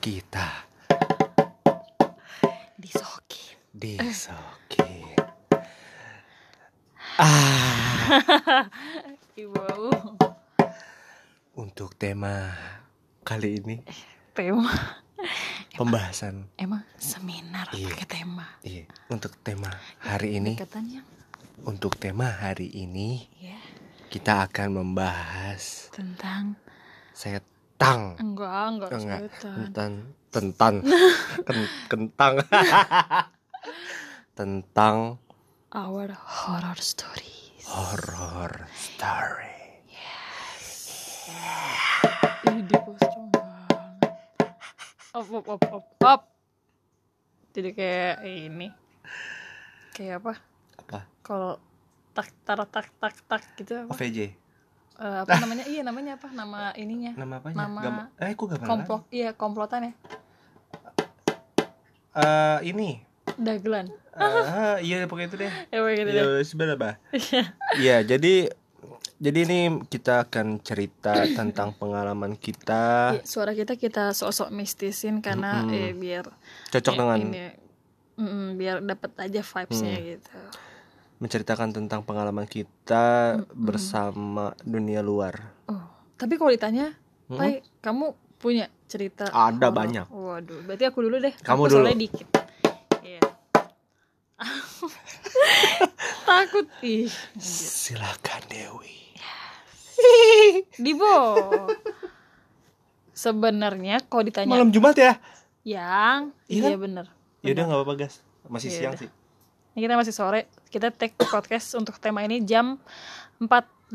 kita. Disokin. Disokin. Ah, ibu untuk tema kali ini. Tema. Pembahasan. Emang seminar Iya. pakai tema? Iya. Untuk tema hari ini. katanya untuk tema hari ini ya kita akan membahas tentang setang enggak enggak enggak. setan. tentang tentang ken- kentang. Tentang our horror stories. horror story. Ini di pocong banget. Op op op op op. Jadi kayak ini. Kayak apa? Apa? Kalau tak tar tak tak tak gitu apa? OVJ Eh, apa namanya? Iya namanya apa? Nama ininya. Nama apa Nama eh kok gambar komplot iya komplotan ya Eh, ini. Dagelan Ah, iya pokoknya itu deh. Ya kayak gitu deh. ya sebenarnya apa Iya. Jadi jadi ini kita akan cerita tentang pengalaman kita. Iya, suara kita kita sosok mistisin karena Mm-mm. eh, biar cocok eh, dengan ini, mm, biar dapat aja vibesnya Hmm. gitu menceritakan tentang pengalaman kita Mm-mm. bersama dunia luar. oh tapi kalau ditanya Mm-mm. Pai kamu punya cerita Ada horor? banyak. waduh berarti aku dulu deh Kamu aku dulu. soalnya dikit Iya. takut ih Silakan Dewi. Dibo sebenarnya kalau ditanya Malam Jumat ya? yang Iya iya bener Ya udah nggak apa-apa gas. Masih Iya siang sih. Ini kita masih sore. Kita take podcast untuk tema ini jam 4.18.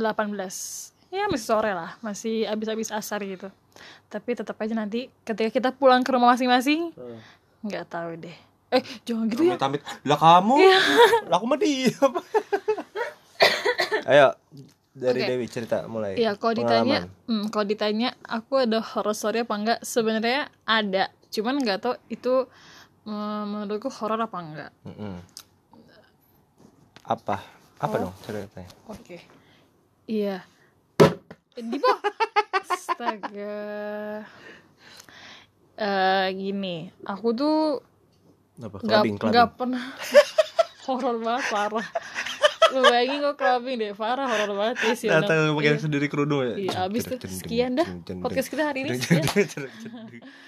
Ya masih sore lah, masih abis-abis asar gitu. Tapi tetap aja nanti ketika kita pulang ke rumah masing-masing, nggak tahu deh. Eh, jangan gitu ya. Amit-amit. Lah kamu? Lah aku mah diam. Ayo dari Oke. Dewi cerita mulai. Iya, kalau ditanya, hmm, kalau ditanya aku ada horror story apa enggak? Sebenarnya ada, cuman nggak tahu itu mm, menurutku horror apa enggak. Mm-mm. Apa? Apa Oh. dong ceritanya? Oke. Iya. Eh, Dibo. Astaga. Eh gini, aku tuh Apa? nggak Clubbing, clubbing. nggak pernah horor banget parah. Lu bayangin kok clubbing deh, parah horor banget ya sih. Datang pakai Iya. sendiri kerudung ya. Iya, abis tuh sekian dah podcast kita hari ini. Sekian. jeng.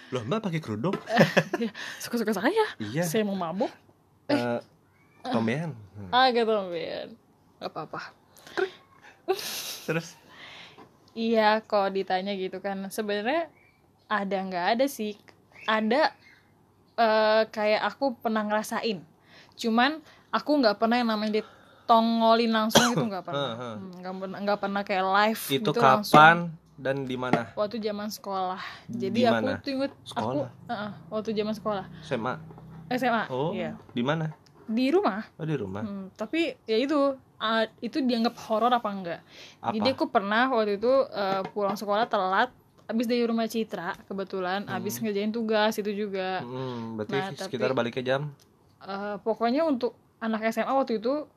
Loh mbak pakai kerudung? Iya, Suka-suka saya. Iya. Saya mau mabuk. Eh, Tombean. Hmm. Ah gitu, Ben. Gak apa-apa. Terus? Iya, kalau ditanya gitu kan, sebenarnya ada nggak ada sih. Ada eh, kayak aku pernah ngerasain. Cuman aku nggak pernah yang namanya ditongolin langsung itu nggak pernah. Hmm, Nggak pernah nggak pernah kayak live Itu gitu langsung. kapan dan di mana? Waktu zaman sekolah. Jadi Di aku tuh inget aku waktu zaman sekolah. SMA. SMA. Oh, Iya. di mana? Di rumah. Oh, di rumah. Hmm, tapi ya itu ah, itu dianggap horor apa enggak? Apa? Jadi aku pernah waktu itu eh, pulang sekolah telat habis dari rumah Citra kebetulan habis ngerjain tugas itu juga. Hmm, berarti Nah, tapi- sekitar balik ke jam. Eh, pokoknya untuk anak SMA waktu itu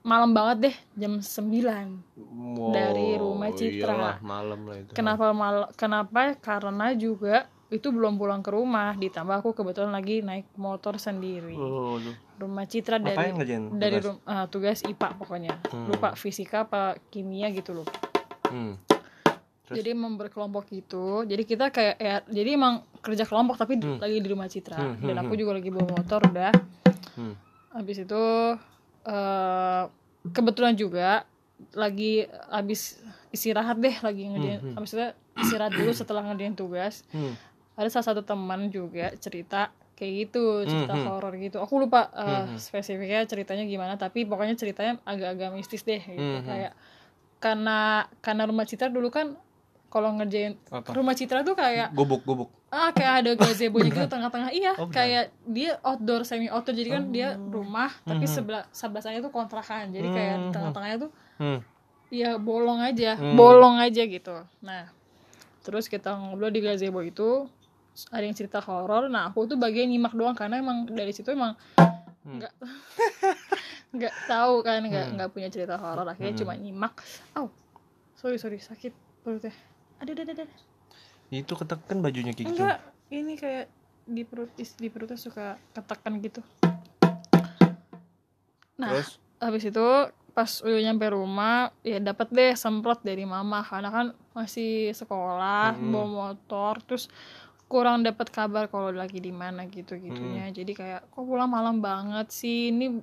malam banget deh jam 9. Wow, Dari rumah Citra. iyalah, malam lah itu. Kenapa mal kenapa? Karena juga itu belum pulang ke rumah ditambah aku kebetulan lagi naik motor sendiri. Oh, aduh. Rumah Citra dari ngerjain dari tugas? rum- eh, tugas IPA pokoknya. Hmm. Lupa fisika apa kimia gitu loh. Hmm. Terus? Jadi emang berkelompok gitu. Jadi kita kayak ya, jadi emang kerja kelompok tapi Hmm. lagi di rumah Citra. Hmm, Dan hmm, aku juga lagi bawa motor udah. Hmm. Habis itu eh kebetulan juga lagi habis istirahat deh lagi ngerjain. Hmm, hmm. Habis itu istirahat dulu setelah ngerjain tugas. Hmm. Ada salah satu teman juga cerita kayak gitu, cerita Hmm, hmm. horor gitu. Aku lupa eh, Hmm, hmm. spesifiknya ceritanya gimana, tapi pokoknya ceritanya agak-agak mistis deh gitu. Hmm, hmm. Kayak karena karena rumah Citra dulu kan kalau ngerjain Apa? rumah Citra tuh kayak Gubuk, gubuk. ah kayak ada gazebo gitu tengah-tengah iya Oh, kayak dia outdoor semi outdoor jadi kan dia rumah tapi Mhm. sebelah sebelahnya tuh kontrakan jadi kayak di Mhm. tengah-tengahnya tuh Hmm. ya bolong aja Hmm. bolong aja gitu nah terus kita ngobrol di gazebo itu ada yang cerita horor nah aku tuh bagian nyimak doang karena emang dari situ emang Hmm. nggak nggak tahu kan nggak Hmm. nggak punya cerita horor akhirnya Hmm. cuma nyimak oh sorry sorry sakit perutnya ada ada ada Itu ketekan bajunya kayak gitu. enggak ini kayak di perut di perutnya suka ketekan gitu nah Terus habis itu pas udah nyampe rumah ya dapat deh semprot dari mama karena kan masih sekolah Mm-mm. bawa motor terus kurang dapat kabar kalau lagi di mana gitu gitunya jadi kayak kok pulang malam banget sih? Ini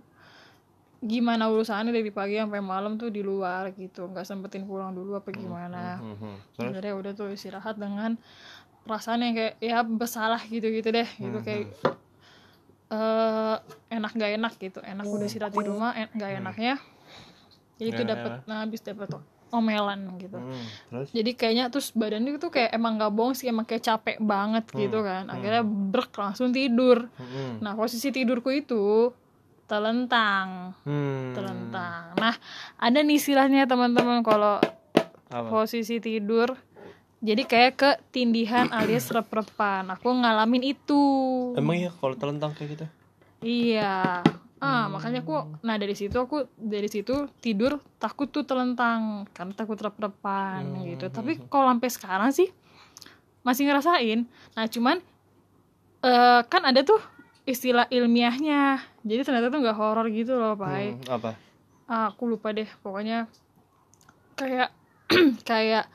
gimana urusannya dari pagi sampai malam tuh di luar gitu. Nggak sempetin pulang dulu apa gimana. Hmm, hmm. Terus? Akhirnya udah tuh istirahat dengan perasaan yang kayak ya bersalah gitu gitu deh. Gitu Hmm, kayak eh enak gak enak gitu. Enak udah istirahat di rumah en gak enaknya. Jadi Ya, dapat nah habis dapat omelan gitu. Hmm, terus? Jadi kayaknya terus badannya tuh kayak emang gak bohong sih emang kayak capek banget gitu kan. akhirnya brek langsung tidur. Hmm, nah posisi tidurku itu telentang. Hmm. telentang. Nah ada nih istilahnya teman-teman kalau posisi tidur. Jadi kayak ketindihan alias rep-repan. Aku ngalamin itu. Emang ya kalau telentang kayak gitu? iya ah makanya aku nah dari situ aku dari situ tidur takut tuh telentang karena takut rep-repan gitu. tapi kalau sampai sekarang sih masih ngerasain. Nah cuman eh kan ada tuh istilah ilmiahnya. Jadi ternyata tuh nggak horor gitu loh pak Hmm, apa? Ah, aku lupa deh pokoknya. Kayak kayak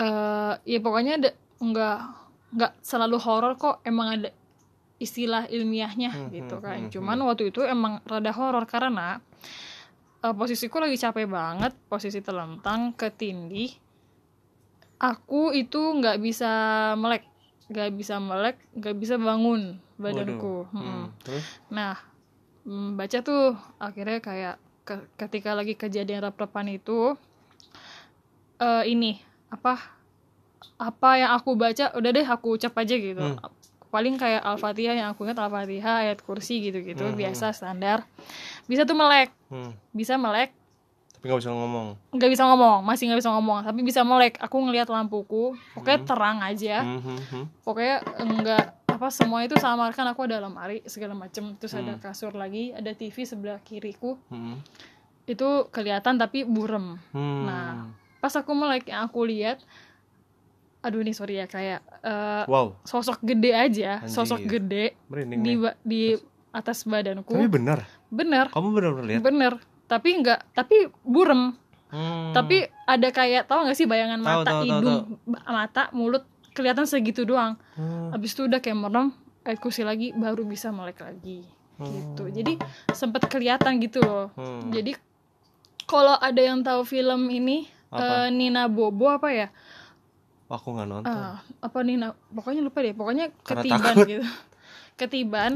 eh ya pokoknya ada nggak nggak selalu horor kok. Emang ada istilah ilmiahnya Hmm, gitu hmm, kan hmm, cuman waktu itu emang rada horor karena eh, posisiku lagi capek banget posisi telentang ketindih aku itu nggak bisa melek nggak bisa melek nggak bisa bangun badanku Waduh. Hmm, Terus? Nah, mm, baca tuh akhirnya kayak ke- ketika lagi kejadian rep-repan itu eh ini apa apa yang aku baca udah deh aku ucap aja gitu. Hmm. Paling kayak Al-Fatihah yang aku ingat Al-Fatihah, ayat kursi gitu-gitu, Hmm, biasa standar. Bisa tuh melek, Hmm. bisa melek, Tapi nggak bisa ngomong. nggak bisa ngomong, masih nggak bisa ngomong, tapi bisa melek. Aku ngelihat lampuku, pokoknya terang aja Hmm, hmm, hmm. pokoknya enggak apa semua itu sama kan aku ada lemari segala macem terus ada Hmm. kasur lagi ada TV sebelah kiriku Hmm. itu kelihatan tapi burem Hmm. Nah. pas aku melek yang aku lihat aduh nih sorry ya kayak eh, Wow, sosok gede aja Anjir. sosok gede merinding di nih. di atas badanku Tapi benar. bener Kamu benar-benar lihat? bener tapi enggak tapi burem Hmm. tapi ada kayak tahu nggak sih bayangan Tahu, mata hidung ba- mata mulut kelihatan segitu doang Hmm. Habis itu udah kayak merem, air kursi lagi baru bisa melek lagi gitu. Jadi sempet kelihatan gitu loh. Hmm. Jadi kalau ada yang tahu film ini Apa? eh, Nina Bobo apa ya? Aku nggak nonton. Ah, apa Nina? Pokoknya lupa deh. Pokoknya Karena ketiban takut. gitu. Ketiban.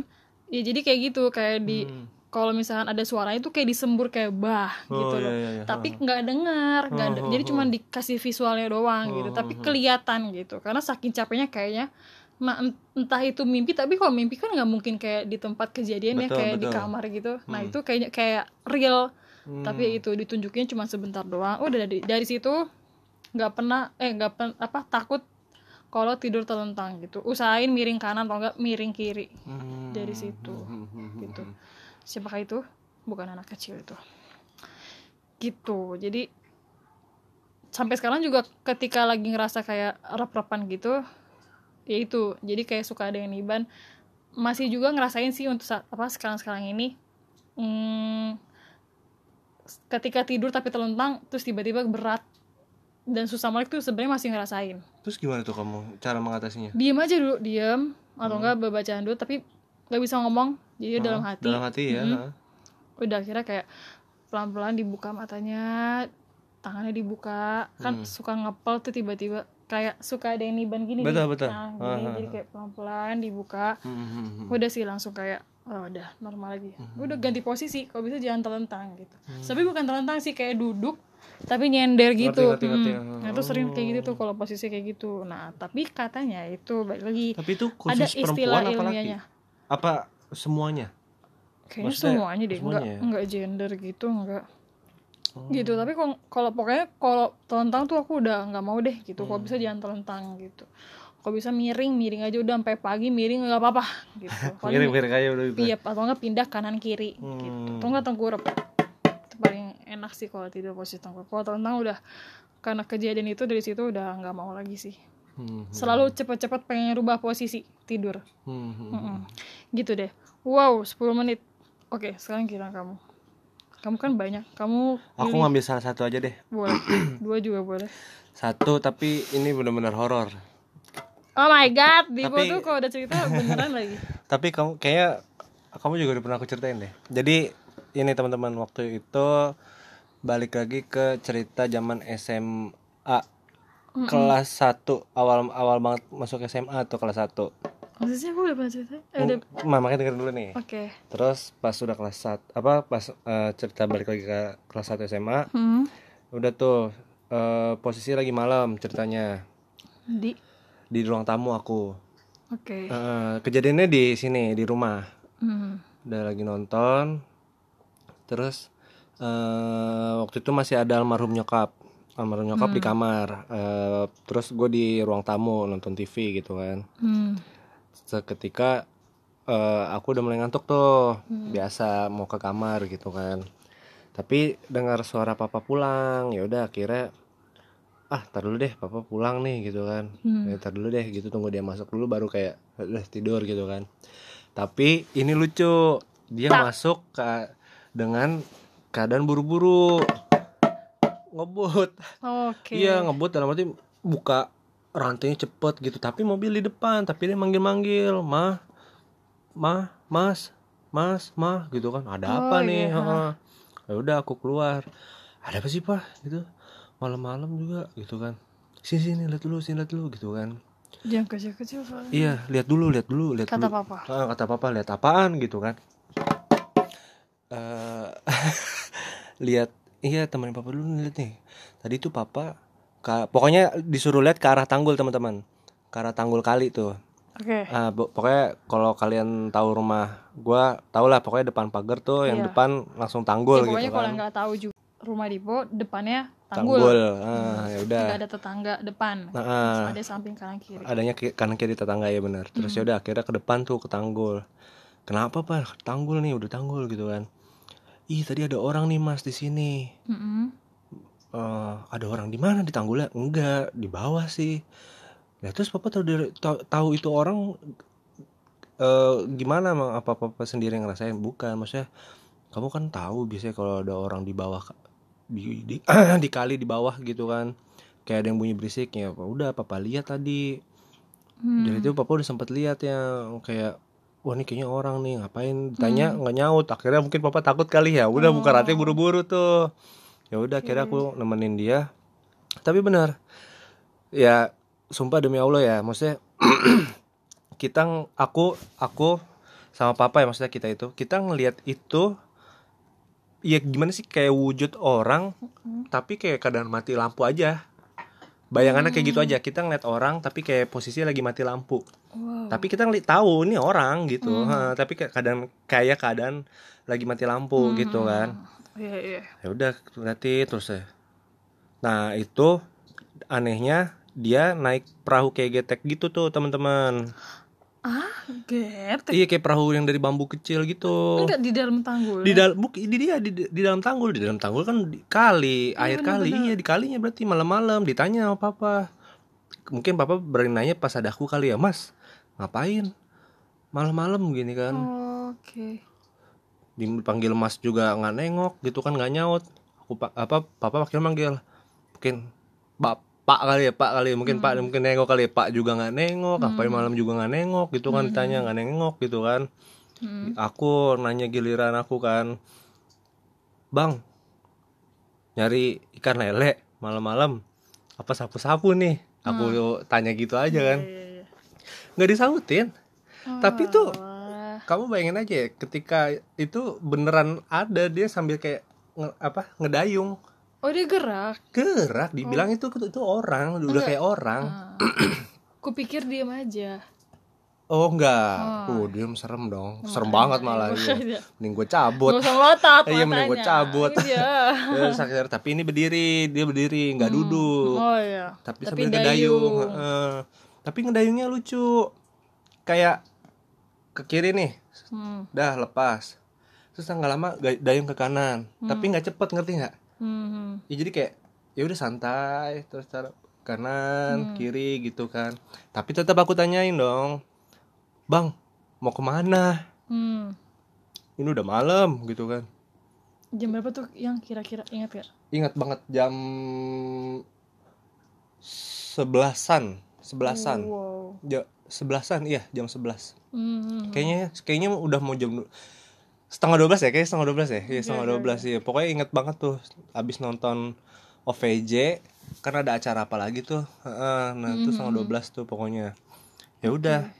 Ya jadi kayak gitu kayak di Hmm. kalau misalkan ada suara itu kayak disembur kayak bah Oh, gitu loh. iya, iya, iya. Tapi nggak dengar, nggak ada. Oh, Jadi oh, cuma oh. dikasih visualnya doang gitu. Oh, Tapi oh, oh. kelihatan gitu. Karena saking capeknya kayaknya nah ent- entah itu mimpi tapi kalau mimpi kan nggak mungkin kayak di tempat kejadian ya Betul, kayak di betul. kamar gitu. Nah, Hmm. itu kayaknya kayak real. Hmm. Tapi itu ditunjukin cuma sebentar doang. Udah dari dari situ nggak pernah eh nggak pen, apa takut kalau tidur telentang gitu. Usahain miring kanan atau enggak miring kiri. Hmm. dari situ Hmm, hmm, gitu. siapakah itu? Bukan anak kecil itu. Gitu. Jadi sampai sekarang juga ketika lagi ngerasa kayak rep-repan gitu ya itu. Jadi kayak suka ada yang niban. Masih juga ngerasain sih untuk saat apa sekarang sekarang ini. Hmm, ketika tidur tapi telentang terus tiba-tiba berat dan susah melek tuh sebenarnya masih ngerasain Terus gimana tuh kamu cara mengatasinya? diem aja dulu diem atau enggak bacaan dulu tapi nggak bisa ngomong jadi dalam Hmm, hati Dalam hati ya. Ha. udah akhirnya kayak pelan-pelan dibuka matanya tangannya dibuka kan Hmm. suka ngepel tuh tiba-tiba kayak suka ada yang niban gini Betul, di- betul. nah, Ah, gini, ah, jadi ah. kayak pelan-pelan dibuka Hmm, hmm, hmm. udah sih langsung kayak oh, udah normal lagi udah ganti posisi kalau bisa jangan telentang gitu Hmm. tapi bukan telentang sih kayak duduk tapi nyender gitu ngerti, ngerti. Hmm. nah itu sering kayak gitu tuh kalau posisi kayak gitu nah tapi katanya itu balik lagi Tapi itu ada khusus istilah perempuan apa ilmiahnya Apa semuanya? kayaknya Maksudnya semuanya deh semuanya enggak ya? enggak gender gitu enggak Oh. gitu tapi kalau kalau pokoknya kalau telentang tuh aku udah nggak mau deh gitu kalau Hmm. bisa jangan telentang gitu kalau bisa miring? Miring aja udah sampai pagi miring nggak apa-apa. Gitu. Paling Miring-miring aja udah gitu. iya atau nggak pindah kanan kiri gitu. Hmm. atau nggak tengkurap itu paling enak sih kalau tidur posisi tengkurap kalau telentang udah karena kejadian itu dari situ udah nggak mau lagi sih. Hmm, selalu cepet-cepet pengen rubah posisi tidur. Hmm, hmm. Mm-mm. gitu deh. Wow 10 menit. Oke sekarang kira kamu. Kamu kan banyak. Kamu Aku pilih. ngambil salah satu aja deh. boleh. Dua juga boleh. Satu tapi ini benar-benar horor. Oh my god Bibo Tapi- tuh kalau udah cerita beneran lagi. Tapi kamu kayak kamu juga udah pernah aku ceritain deh. Jadi ini teman-teman waktu itu balik lagi ke cerita zaman SMA kelas 1 awal awal banget masuk SMA atau kelas 1 maksudnya aku udah pernah cerita? Eh, udah Ma, makanya dengerin dulu nih. Oke. Terus pas udah kelas 1 apa pas eh, cerita balik lagi ke kelas 1 SMA Hmm. udah tuh eh, posisi lagi malam ceritanya. Di di ruang tamu aku. Oke. Eh, kejadiannya di sini di rumah. Hmm. udah lagi nonton. Terus eh waktu itu masih ada almarhum nyokap. Almarhum nyokap di kamar. Eh, terus gue di ruang tamu nonton TV gitu kan. Hmm. seketika eh, aku udah mulai ngantuk tuh. Biasa mau ke kamar gitu kan. Tapi dengar suara papa pulang ya udah akhirnya ah tar dulu deh papa pulang nih gitu kan. Hmm. ya, tar dulu deh gitu tunggu dia masuk dulu baru kayak udah tidur gitu kan. Tapi ini lucu dia masuk ke dengan keadaan buru-buru. Ngebut. Oke. Iya ngebut dalam arti buka rantainya cepet gitu. Tapi mobil di depan tapi dia manggil-manggil mah mah mas mas mah gitu kan. Ada Oh, apa nih? iya. Heeh. ya udah aku keluar. Ada apa sih pak? Gitu malam-malam juga gitu kan. Sini sini lihat dulu sini lihat dulu gitu kan. Jangan kecil-kecil soalnya. Iya lihat dulu lihat dulu lihat kata dulu. papa. Ah, kata papa lihat apaan gitu kan. Eh lihat iya temenin papa dulu lihat nih. Tadi tuh papa ka- pokoknya disuruh lihat ke arah tanggul teman-teman. Ke arah tanggul kali tuh. Oke. Ah, bo- pokoknya kalau kalian tahu rumah gua tau lah pokoknya depan pagar tuh yang Iya. depan langsung Ya, tanggul pokoknya gitu kalau kan. nggak tahu juga rumah Dipo depannya tanggul, tanggul. Ah, ya udah. Nggak ada tetangga depan. Nah, ah. ada samping kanan kiri. Adanya kanan kiri tetangga ya benar. Terus ya udah akhirnya ke depan tuh ke tanggul. Kenapa pak? Tanggul nih udah tanggul gitu kan. Ih tadi ada orang nih mas di sini. Mm-mm. Eh, ada orang di mana di tanggulnya? Enggak di bawah sih. Ya terus papa tahu dari- tahu, tahu itu orang eh gimana? Emang apa papa sendiri yang ngerasain? Bukan maksudnya kamu kan tahu biasanya kalau ada orang di bawah di di, di kali di bawah gitu kan. Kayak ada yang bunyi berisik ya udah papa lihat tadi. Hmm. dari itu papa udah sempat lihat ya kayak wah ini kayaknya orang nih ngapain? Ditanya nggak nyaut. Akhirnya mungkin papa takut kali ya. Udah buka rantai buru-buru tuh. Ya udah akhirnya aku nemenin dia. Tapi benar. Ya sumpah demi allah ya maksudnya kita aku aku sama papa ya maksudnya kita itu kita ngelihat itu ya gimana sih kayak wujud orang tapi kayak keadaan mati lampu aja. Bayangannya kayak gitu aja kita ngeliat orang tapi kayak posisinya lagi mati lampu. Wow. Tapi kita ngeliat tahu ini orang gitu. Ha, tapi kayak keadaan kayak keadaan lagi mati lampu gitu kan. Iya iya. Ya udah berarti terus ya. Nah itu anehnya dia naik perahu kayak getek gitu tuh teman-teman ah getek iya kayak perahu yang dari bambu kecil gitu. Enggak di dalam tanggul. Di dalam buk di dia di, di dalam tanggul. Di dalam tanggul kan di, kali air kali. iya di kalinya berarti malam-malam. Ditanya sama papa. Mungkin papa berani nanya pas ada aku kali ya mas ngapain? Malam-malam gini kan. Oke. Dipanggil mas juga nggak nengok gitu kan nggak nyaut. Aku apa papa wakil manggil mungkin bapak kali ya pak kali ya. Mungkin pak mungkin nengok kali ya. Pak juga nggak nengok ngapain malam juga nggak nengok gitu kan ditanya nggak nengok gitu kan. Hmm. aku nanya giliran aku kan bang nyari ikan lele malam-malam apa sapu-sapu nih? Aku tanya gitu aja kan. Iya, iya, iya. nggak disautin. Tapi tuh kamu bayangin aja ya, ketika itu beneran ada dia sambil kayak nge- apa ngedayung oh dia gerak? Gerak dibilang itu itu orang udah kayak orang. Ah. kupikir diam aja. Oh enggak. Oh dia serem dong. Serem banget malah iya. makanya. mending gue cabut. Usah melotot Iya, mending matanya. cabut. Iya. Ya, tapi ini berdiri dia berdiri nggak duduk. Oh iya. tapi, Tapi sambil ngedayung. Heeh. tapi ngedayungnya lucu. Kayak ke kiri nih. Hmm. dah lepas. Terus nggak lama dayung ke kanan. Tapi nggak cepet ngerti nggak Hmm. ya jadi kayak ya udah santai terus cara kanan kiri gitu kan tapi tetap aku tanyain dong bang mau ke mana Hmm. ini udah malam gitu kan Jam berapa tuh yang kira-kira ingat gak? ingat banget jam sebelasan sebelasan Wow. Ja- sebelasan iya jam sebelas Hmm. kayaknya kayaknya udah mau jam setengah dua belas ya kayaknya setengah dua belas ya? Iya setengah Iya, dua belas ya pokoknya inget banget tuh abis nonton OVJ karena ada acara apa lagi tuh? Nah itu setengah dua belas tuh pokoknya. Ya udah.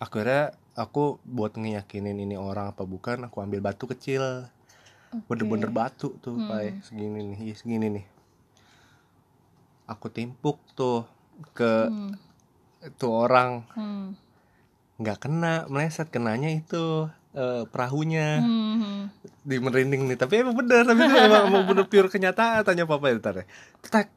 Akhirnya aku buat ngeyakinin ini orang apa bukan aku ambil batu kecil. Bener-bener batu tuh kayak segini nih iya, segini nih. Aku timpuk tuh ke Hmm. tuh orang. Hmm. nggak kena meleset kenanya itu eh, perahunya. Hmm. di merinding nih tapi emang bener tapi itu emang mau bener pure kenyataan tanya papa ya ntar ya. Tek.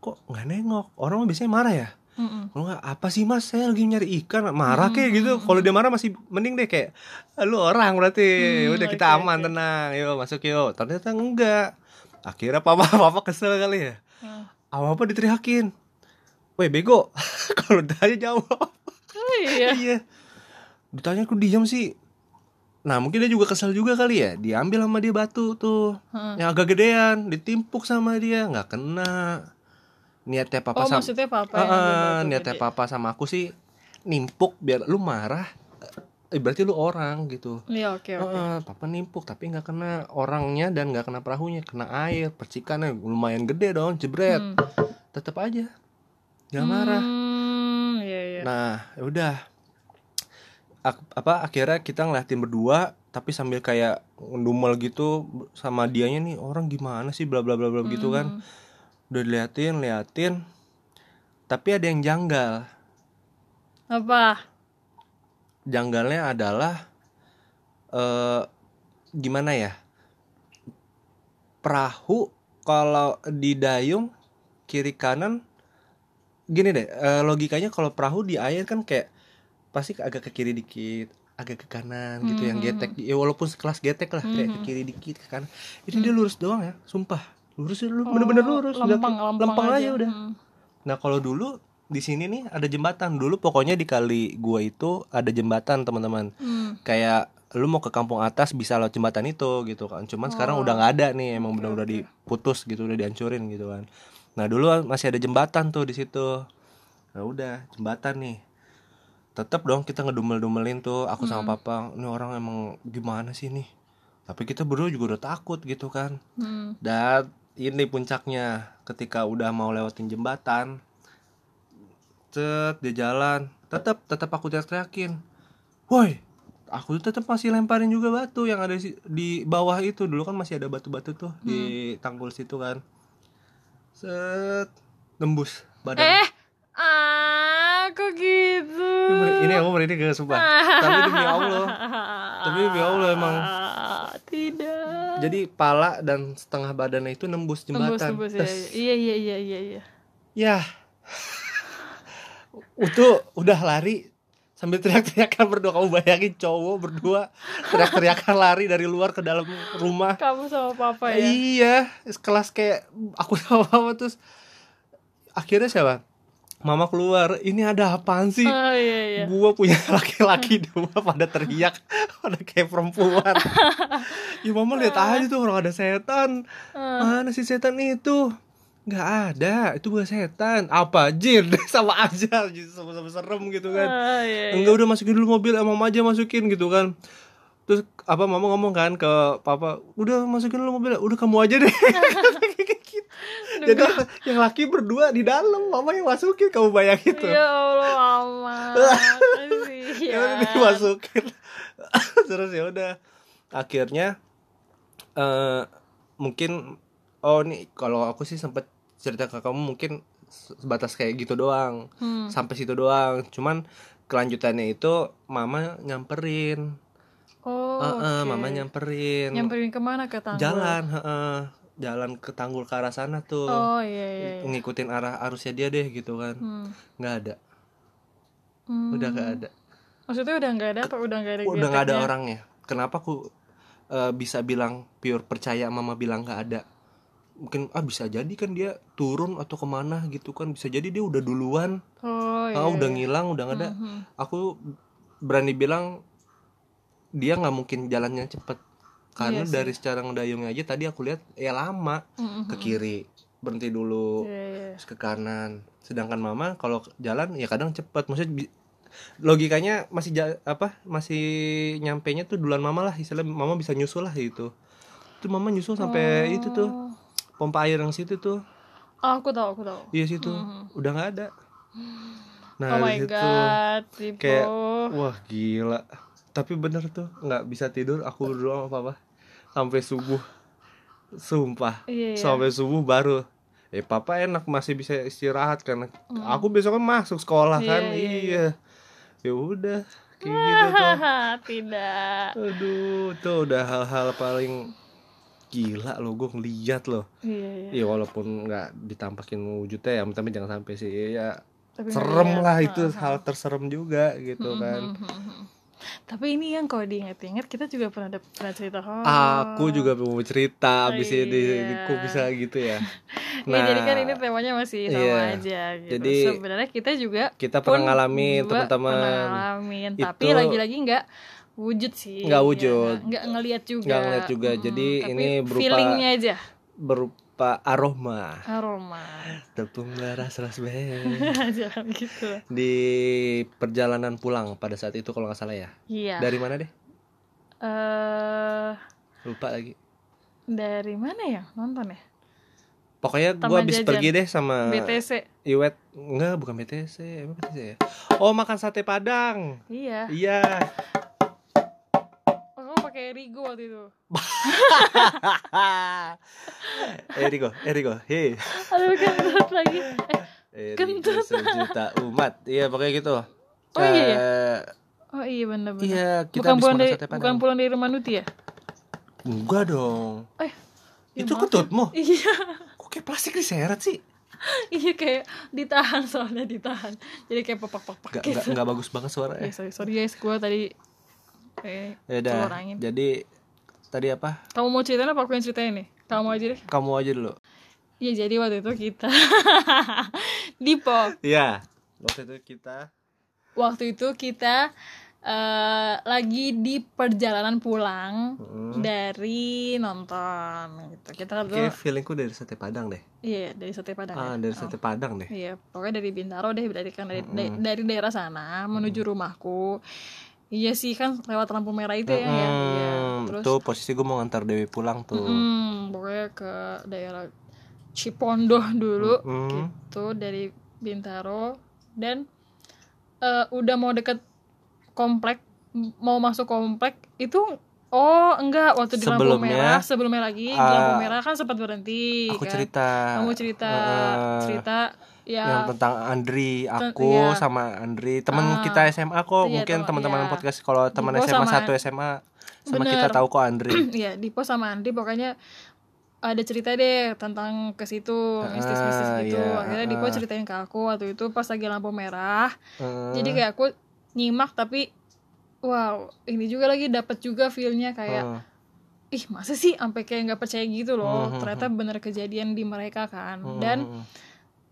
kok nggak nengok? Orang biasanya marah ya? Mm-mm. kalau nggak apa sih mas? Saya lagi nyari ikan. Marah kayak gitu. Kalau dia marah masih mending deh kayak "Ah, lu orang berarti. Hmm, udah kita aman oke. tenang. Yuk masuk yuk. Ternyata enggak. Akhirnya papa papa kesel kali ya. Hmm. apa apa diteriakin. Weh bego. Kalau tanya jawab. Oh iya. iya ditanya aku diam sih nah mungkin dia juga kesel juga kali ya diambil sama dia batu tuh Heeh. yang agak gedean ditimpuk sama dia nggak kena niatnya papa Oh sama maksudnya papa Ah, yang niatnya gede. papa sama aku sih nimpuk biar lu marah eh, berarti lu orang gitu Iya oke oke. Ah, papa nimpuk tapi nggak kena orangnya dan nggak kena perahunya kena air percikannya lumayan gede dong jebret Hmm. tetap aja nggak marah Hmm, iya iya. Nah, ya udah. Ak- apa akhirnya kita ngeliatin berdua tapi sambil kayak ngedumel gitu sama dianya nih orang gimana sih bla bla bla bla gitu kan. Udah diliatin, liatin. Tapi ada yang janggal. Apa? Janggalnya adalah eh gimana ya? Perahu kalau di dayung kiri kanan gini deh, eh, logikanya kalau perahu di air kan kayak pasti agak ke kiri dikit, agak ke kanan gitu yang getek. Ya walaupun sekelas getek lah, kayak ke kiri dikit ke kanan. Ini dia lurus doang ya, sumpah. Lurus lu bener-bener Oh, lurus, udah lempang, kayak- lempang, aja. udah. Hmm. Nah kalau dulu di sini nih ada jembatan. Dulu pokoknya di kali gua itu ada jembatan teman-teman. Hmm. kayak lu mau ke kampung atas bisa lewat jembatan itu gitu kan. Cuman sekarang udah nggak ada nih emang benar-benar diputus gitu udah dihancurin gitu kan. Nah dulu masih ada jembatan tuh di situ. Nah udah jembatan nih tetap dong kita ngedumel-dumelin tuh aku sama papa ini orang emang gimana sih nih? Tapi kita berdua juga udah takut gitu kan. Hmm. dan ini puncaknya ketika udah mau lewatin jembatan cet dia jalan. Tetap tetap aku teriak-teriakin. Woi aku tuh tetap masih lemparin juga batu yang ada di bawah itu. Dulu kan masih ada batu-batu tuh di tanggul situ kan. Set nembus badan. Eh, ah, kok gitu? ini, aku merinding gak sumpah tapi demi Allah tapi demi Allah emang tidak. jadi pala dan setengah badannya itu nembus jembatan tembus, Tes. iya, iya, iya, iya, iya. Ya. Itu udah lari sambil teriak-teriakan berdua kamu bayangin cowok berdua teriak-teriakan lari dari luar ke dalam rumah. Kamu sama papa ya? Iya, kelas kayak aku sama mama terus akhirnya siapa? Mama keluar, ini ada apaan sih? Oh iya, iya. Gua punya laki-laki dua pada teriak, pada kayak perempuan. ya mama lihat aja tuh orang ada setan. Mana sih setan itu? Nggak ada, itu bukan setan. Apa jin? sama aja, sama-sama serem gitu kan. Ah, iya, iya. Enggak udah masukin dulu mobil, emang aja masukin gitu kan. Terus apa mama ngomong kan ke papa, udah masukin dulu mobil, udah kamu aja deh. Jadi yang laki berdua di dalam, mama yang masukin, kamu bayangin tuh. Ya Allah, aman. ya udah dimasukin. Terus ya udah. Akhirnya eh mungkin oh nih kalau aku sih sempet cerita ke kamu mungkin sebatas kayak gitu doang. Hmm. sampai situ doang. Cuman kelanjutannya itu mama nyamperin Oh, Heeh, oke. mama nyamperin Nyamperin ke mana ke tanggul? jalan heeh. jalan ke tanggul ke arah sana tuh Oh iya iya. iya. ngikutin arah arusnya dia deh gitu kan Hmm. nggak ada Hmm. udah nggak ada Maksudnya udah nggak ada apa udah nggak ada? udah nggak ada orangnya kenapa aku eh, bisa bilang pure percaya mama bilang nggak ada mungkin ah bisa jadi kan dia turun atau ke mana gitu kan bisa jadi dia udah duluan oh iya ah udah iya. ngilang udah nggak ada Mhm. aku berani bilang dia nggak mungkin jalannya cepet. Karena Iya dari secara ngedayungnya aja tadi aku lihat ya lama. Mhm. ke kiri berhenti dulu. Iya, iya. terus ke kanan. Sedangkan mama kalau jalan ya kadang cepet. Maksudnya logikanya masih ja- apa masih nyampe nya tuh duluan mama lah. Istilah mama bisa nyusul lah gitu. Itu mama nyusul sampai itu tuh Oh. pompa air yang situ tuh. Oh, aku tahu aku tahu. Iya situ. Mhm. udah nggak ada. Oh nah my di situ god kayak wah gila tapi bener tuh nggak bisa tidur aku berdua sama papa. Sampai subuh. Sumpah. Iya, iya. sampai subuh baru. Eh papa enak masih bisa istirahat karena Hmm. aku besok kan masuk sekolah Iya, kan? iya, iya. Ya udah kayak gitu tuh. tidak. Aduh tuh udah hal-hal paling gila loh gue ngeliat loh. Iya iya. Ya walaupun nggak ditampakin wujudnya ya tapi jangan sampai sih ya Tapi serem lah itu Ha, ha. hal terserem juga gitu Mhm, kan. mhm, mhm. Tapi ini yang kalau diinget-inget kita juga pernah ada pernah cerita oh. aku juga mau cerita abis ini Iya. kok bisa gitu ya Ya, jadi kan ini temanya masih sama iya. aja gitu. Jadi, sebenarnya kita juga kita pernah ngalamin juga teman-teman pernah ngalamin, tapi lagi-lagi nggak wujud sih. Nggak Ya, wujud. nggak- nggak ngelihat juga. Nggak ngeliat juga. Mm-mm, Jadi ini berupa- feelingnya aja berupa aroma aroma. tepung beras rasberry Jangan gitu. di perjalanan pulang pada saat itu kalau nggak salah ya Iya. dari mana deh eh lupa lagi dari mana ya nonton ya? pokoknya gue Taman habis Jajan. pergi deh sama BTC. Iwet enggak bukan BTC emang BTC ya oh makan sate padang Iya. iya pakai Rigo waktu itu. Erigo Erigo hei Aduh kentut lagi. Eh, Erigo Kentut. sejuta umat iya pokoknya gitu Oh, iya ya? Oh iya benar-benar. iya kita bukan pulang dari bukan pulang dari rumah Nuti ya? enggak dong Eh, ya itu maaf ketutmu Iya. kok kayak plastik diseret sih iya kayak ditahan soalnya ditahan. Jadi kayak pepak-pepak nggak gitu. nggak bagus banget suaranya Ya, sorry, sorry guys, gue tadi eh ya udah keluar angin. jadi tadi apa Kamu mau ceritain apa aku yang ceritain nih? Kamu aja deh. kamu aja dulu Iya jadi waktu itu kita Dipo. Iya waktu itu kita Waktu itu kita eh, lagi di perjalanan pulang Hmm. dari nonton gitu. Kita Oke, tuh feelingku dari sate padang deh. iya dari sate padang. Ah, ya? dari Oh. sate padang deh. Iya, pokoknya dari Bintaro deh, dari kan dari, Mm-mm. dari, dari daerah sana menuju rumahku. Iya sih kan lewat lampu merah itu ya, ya. Iya. Hmm, Terus tuh posisi gue mau ngantar Dewi pulang tuh. mm, pokoknya ke daerah Cipondoh dulu Mm-mm. gitu dari Bintaro dan eh, udah mau deket komplek mau masuk komplek itu oh enggak waktu di lampu merah sebelumnya lagi di ah, lampu merah kan sempat berhenti Aku kan. cerita. kamu cerita Heeh. cerita ya yang tentang Andri, aku iya. sama Andri, teman Ah, kita SMA kok. iya, Mungkin teman- teman-teman iya. podcast kalau teman SMA sama- satu SMA sama Bener. kita tahu kok Andri. ya di pos sama Andi pokoknya ada cerita deh tentang ke situ mistis-mistis Ah, gitu iya, akhirnya Dipo ah. ceritain ke aku waktu itu pas lagi lampu merah Eh, jadi kayak aku nyimak tapi wow ini juga lagi dapat juga feelnya kayak eh, ih masa sih sampai kayak nggak percaya gitu loh Mhm. ternyata bener kejadian di mereka kan dan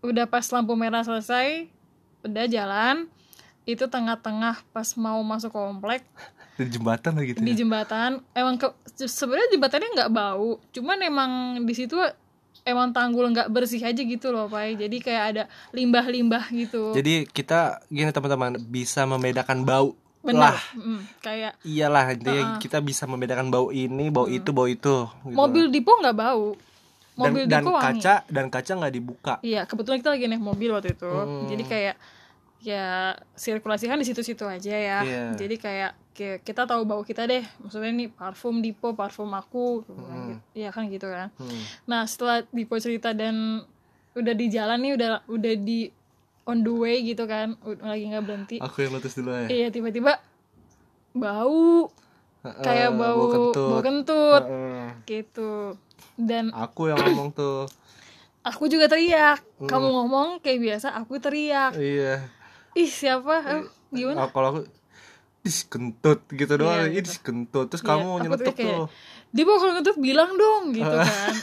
udah pas lampu merah selesai udah jalan itu tengah-tengah pas mau masuk komplek di jembatan lah gitu. di ya. jembatan emang ke sebenarnya jembatannya nggak bau cuman emang di situ emang tanggul nggak bersih aja gitu loh pak jadi kayak ada limbah-limbah gitu Jadi kita gini teman-teman bisa membedakan bau benar lah. Mm, kayak Iyalah intinya Heeh. kita bisa membedakan bau ini, bau itu, bau itu. gitu. mobil Dipo nggak bau mobil dan wangi kaca dan kaca nggak dibuka. Iya, kebetulan kita lagi naik mobil waktu itu. Hmm. Jadi kayak ya sirkulasi kan di situ-situ aja ya. Iya. Jadi kayak, kayak kita tahu bau kita deh. Maksudnya nih parfum Dipo, parfum aku. Hmm. Iya kan gitu kan. Hmm. Nah, setelah Dipo cerita dan udah di jalan nih udah udah di on the way gitu kan. Lagi nggak berhenti. Aku yang letus dulu ya. Iya, tiba-tiba bau kayak bau kentut. bau kentut Heeh. gitu. Dan Aku yang ngomong tuh. aku juga teriak. Hmm. Kamu ngomong kayak biasa, aku teriak. iya. Ih siapa? Eh, gimana? Oh, kalau aku ih kentut gitu doang Iya, ih gitu. kentut terus Iya, kamu aku tuh nyeletuk kayak, dia mau kalau ngentut bilang dong gitu kan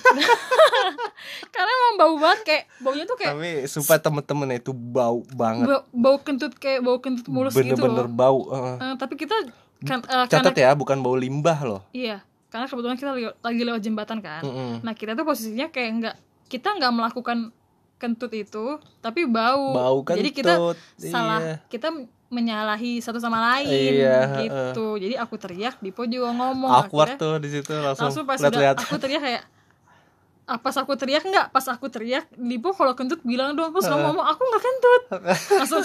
karena emang bau banget kayak baunya tuh kayak tapi sumpah temen-temen itu bau banget bau, bau kentut kayak bau kentut mulus gitu bener-bener bau heeh. Eh, tapi kita kan karena catat ya bukan bau limbah loh iya karena kebetulan kita li- lagi lewat jembatan kan. Mm-mm. nah kita tuh posisinya kayak nggak kita nggak melakukan kentut itu tapi bau. Bau kentut jadi kita salah iya. kita menyalahi satu sama lain Iya, gitu. Jadi aku teriak Dipo juga ngomong. Awkward akhirnya tuh di situ langsung, langsung pas udah lihat-lihat aku teriak kayak ah, pas aku teriak nggak? Pas aku teriak Dipo kalau kentut bilang dong. Terus ngomong aku nggak kentut. Langsung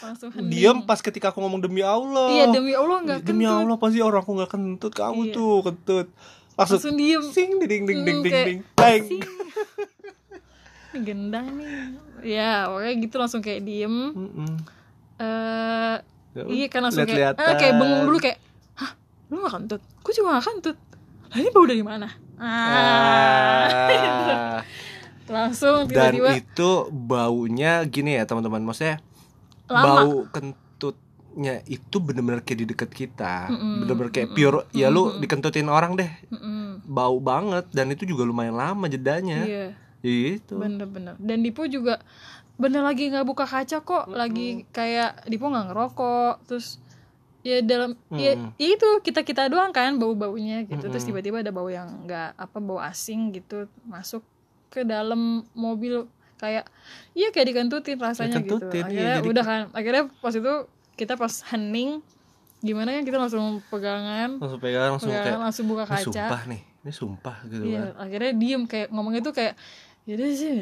langsung hening. diam pas ketika aku ngomong demi Allah iya demi Allah nggak kentut demi Allah pasti orang aku nggak kentut kamu Iya. tuh kentut langsung, langsung diem sing ding ding ding ding kayak, ding. Ini gendang nih ya pokoknya gitu langsung kayak diem Mm-mm. eh Ya iya kan langsung kayak lihat-lihatan. ah, kayak bengong dulu kayak hah lu gak kentut gue juga gak kentut lah ini bau dari mana ah, Ah. Langsung dan tiba-tiba. itu baunya gini ya teman-teman. Maksudnya lama. bau kentutnya itu bener-bener kayak di deket kita. Mm-mm, bener-bener kayak mm-mm, pure ya lu dikentutin orang deh. Mm-mm. bau banget dan itu juga lumayan lama jedanya. Iya. Itu bener-bener. Dan Dipo juga bener lagi nggak buka kaca kok. Lagi kayak Dipo nggak ngerokok. Terus ya dalam ya, Mm-mm. ya itu kita kita doang kan bau baunya gitu. Terus Mm-mm. tiba-tiba ada bau yang nggak apa bau asing gitu masuk ke dalam mobil kayak iya kayak dikentutin rasanya Dikentutin, gitu iya, akhirnya jadi- udah kan akhirnya pas itu kita pas hening gimana ya kita langsung pegangan langsung pegang langsung pegangan kayak langsung buka ini kaca sumpah nih ini sumpah gitu Iya, kan akhirnya diem kayak ngomongnya tuh kayak yaudah sih,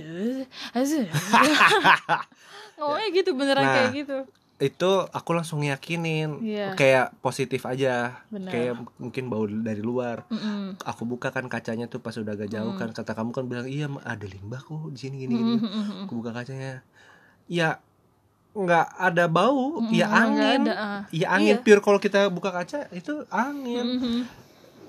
asyik. ngomongnya gitu beneran Nah, kayak gitu. Itu aku langsung yakinin Iya. kayak positif aja Benar. kayak mungkin bau dari luar Mm-mm. aku buka kan kacanya tuh pas udah agak jauh Mm. kan kata kamu kan bilang iya ada limbah kok di sini gini gini Mm-mm. aku buka kacanya ya nggak ada bau Mm-mm, ya nggak angin ada, ah. ya angin Iya. pure kalau kita buka kaca itu angin Mhm.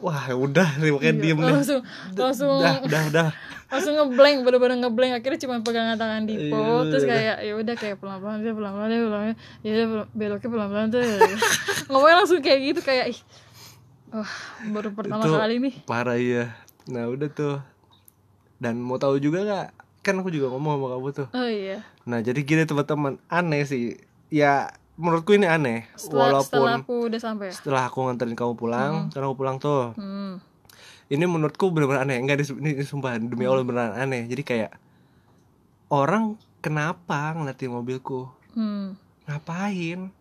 Wah udah nih makanya Iya, diem deh langsung langsung udah udah udah langsung ngeblank bener-bener ngeblank. Akhirnya cuma pegangan tangan Dipo Iya, terus kayak ya udah kayak pelan-pelan dia pelan-pelan dia pelan-pelan ya udah beloknya pelan-pelan tuh ngomongnya langsung kayak gitu kayak ih wah baru pertama Itu kali nih. parah iya. Nah udah tuh. Dan mau tahu juga nggak? Kan aku juga ngomong sama kamu tuh. Oh iya. Nah jadi gini teman-teman. Aneh sih. Ya menurutku ini aneh setelah setelah walaupun aku udah sampai ya? setelah aku nganterin kamu pulang karena aku pulang tuh hmm. ini menurutku benar-benar aneh. Enggak ini, ini sumpah demi Allah beneran aneh. Jadi kayak orang kenapa ngeliatin mobilku? Hmm. ngapain?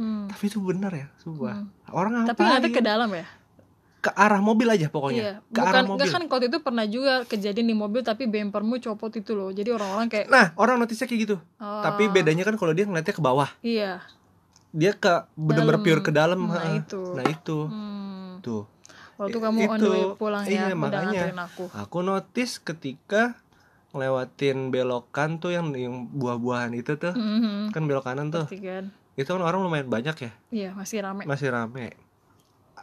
Hmm. tapi itu benar ya sumpah. Orang ngapain tapi ngeliatnya ke dalam ya? Ke arah mobil aja pokoknya. Iya, ke bukan arah mobil. enggak kan waktu itu pernah juga kejadian di mobil tapi bempermu copot itu loh. Jadi orang-orang kayak nah orang notisnya kayak gitu. Oh, tapi bedanya kan kalau dia ngeliatnya ke bawah. Iya. Dia ke bener-bener Dalam. pure ke dalam Nah, ha. itu. nah itu Hmm. tuh Waktu kamu on the itu. way pulang Iya, ya, udah makanya. aku. aku notice ketika ngelewatin belokan tuh yang yang buah-buahan itu tuh Mhm. kan belok kanan tuh Pasti kan. itu kan orang lumayan banyak ya Iya, masih rame. masih rame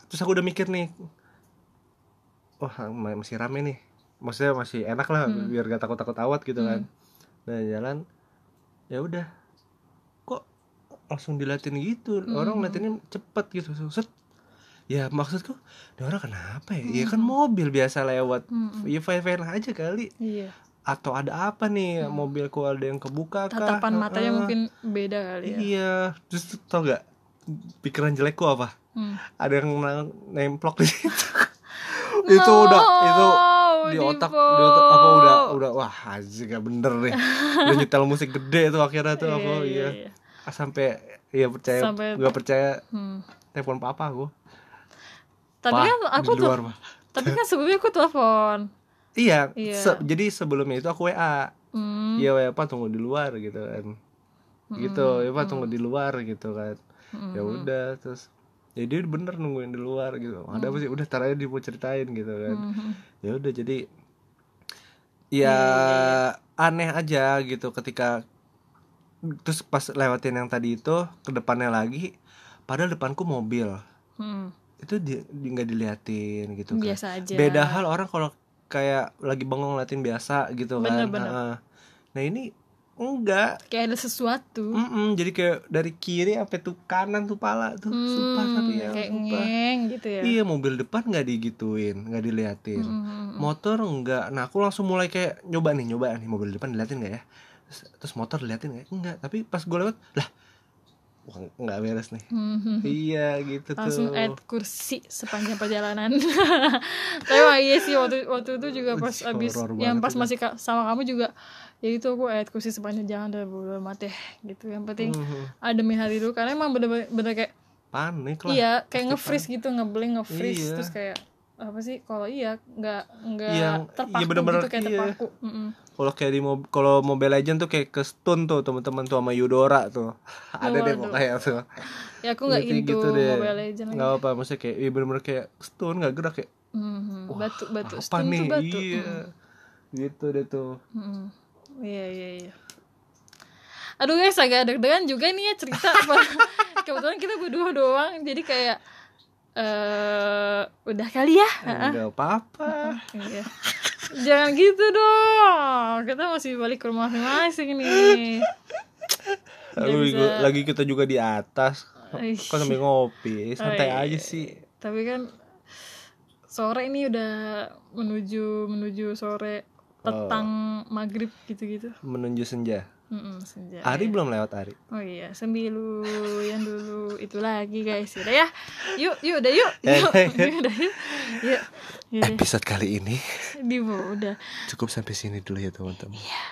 terus aku udah mikir nih wah ma- masih rame nih maksudnya masih enak lah Hmm. biar gak takut-takut awat gitu kan nah jalan ya udah langsung dilatin gitu orang Hmm. ngeliatinnya cepet gitu set ya maksudku ini orang kenapa ya ya Hmm. kan mobil biasa lewat Mhm. ya fine fine aja kali Iya. atau ada apa nih mobilku ada yang kebuka kah Tatapan matanya Heeh. mungkin beda kali ya. iya terus tau gak pikiran jelekku apa Hmm. ada yang nemplok di situ itu udah itu No, di otak Dipo. di otak apa udah udah wah haji gak bener nih udah nyetel musik gede tuh akhirnya tuh aku iya, iya. Ah, sampai iya percaya. Sampai- nggak percaya. Hmm. telepon papa aku. Tapi Pa, kan aku tuh luar, tapi kan sebelumnya aku telepon. iya, Iya. se- jadi sebelumnya itu aku wa Hmm. iya wa apa tunggu di luar gitu kan. Gitu ya pak tunggu di luar gitu kan. Hmm. ya udah terus ya dia bener nungguin di luar gitu. Ada apa sih? Udah tar aja dia mau ceritain gitu kan. Mhm. ya udah jadi Iya, ya. aneh aja gitu ketika terus pas lewatin yang tadi itu ke depannya lagi padahal depanku mobil Hmm. itu di di- nggak diliatin gitu kan Biasa aja. beda hal orang kalau kayak lagi bengong ngeliatin biasa gitu kan Bener, bener. Heeh. nah ini enggak kayak ada sesuatu Mm-mm, jadi kayak dari kiri sampai tuh kanan tuh pala tuh sumpah Hmm, tapi ya kayak sumpah. ngeng gitu ya iya mobil depan nggak digituin nggak diliatin Mm-mm. motor enggak nah aku langsung mulai kayak nyoba nih nyoba nih mobil depan diliatin nggak ya terus, motor diliatin nggak enggak tapi pas gue lewat lah wah nggak beres nih Mhm. iya gitu langsung tuh add kursi sepanjang perjalanan tapi wah iya sih waktu waktu itu juga pas Horor abis yang pas itu. masih ka- sama kamu juga ya itu aku add kursi sepanjang jalan dari bodo amat deh gitu yang penting Mhm. ademin hati dulu karena emang bener-bener bener kayak panik lah iya kayak nge-freeze gitu ngeblank nge-freeze Iya. terus kayak apa sih kalau iya nggak nggak Yang- terpaku iya bener-bener, gitu kayak iya. terpaku Mm-mm. Kalau kayak di mob kalau Mobile Legend tuh kayak ke stun tuh teman-teman tuh sama Eudora tuh ada deh pokoknya tuh ya aku nggak Gitu- gitu deh. Mobile Legends lagi nggak apa maksudnya kayak iya bener-bener kayak stun nggak gerak kayak Mhm. batu batu apa stun nih tuh batu iya gitu deh tuh Mm-mm. Iya iya iya. Aduh guys agak deg-degan juga nih ya cerita apa. Kebetulan kita berdua doang jadi kayak eh udah kali ya. Heeh. nggak apa-apa Iya. Jangan gitu dong. Kita masih balik ke rumah masing-masing nih. Lalu bisa- lagi kita juga di atas kok sambil ngopi santai Oh, iya. aja sih Tapi kan sore ini udah menuju menuju sore petang maghrib gitu-gitu. menuju senja Mm-mm. Ari ya. belum lewat Ari. Oh iya, sembilu yang dulu itu lagi guys. sudah ya. Yuk, yuk udah yuk. Eh. Yuk, yuk udah yuk. Yuk. yuk. Episode kali ini. Bimo udah. Cukup sampai sini dulu ya teman-teman. Iya.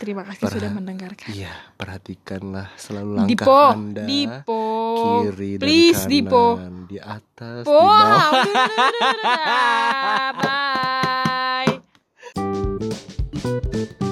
Terima kasih Perha- sudah mendengarkan. Iya, perhatikanlah selalu langkah Dipo, Anda. Dipo. Kiri Please, dan kanan. Dipo. Di atas, po. di bawah. Bye.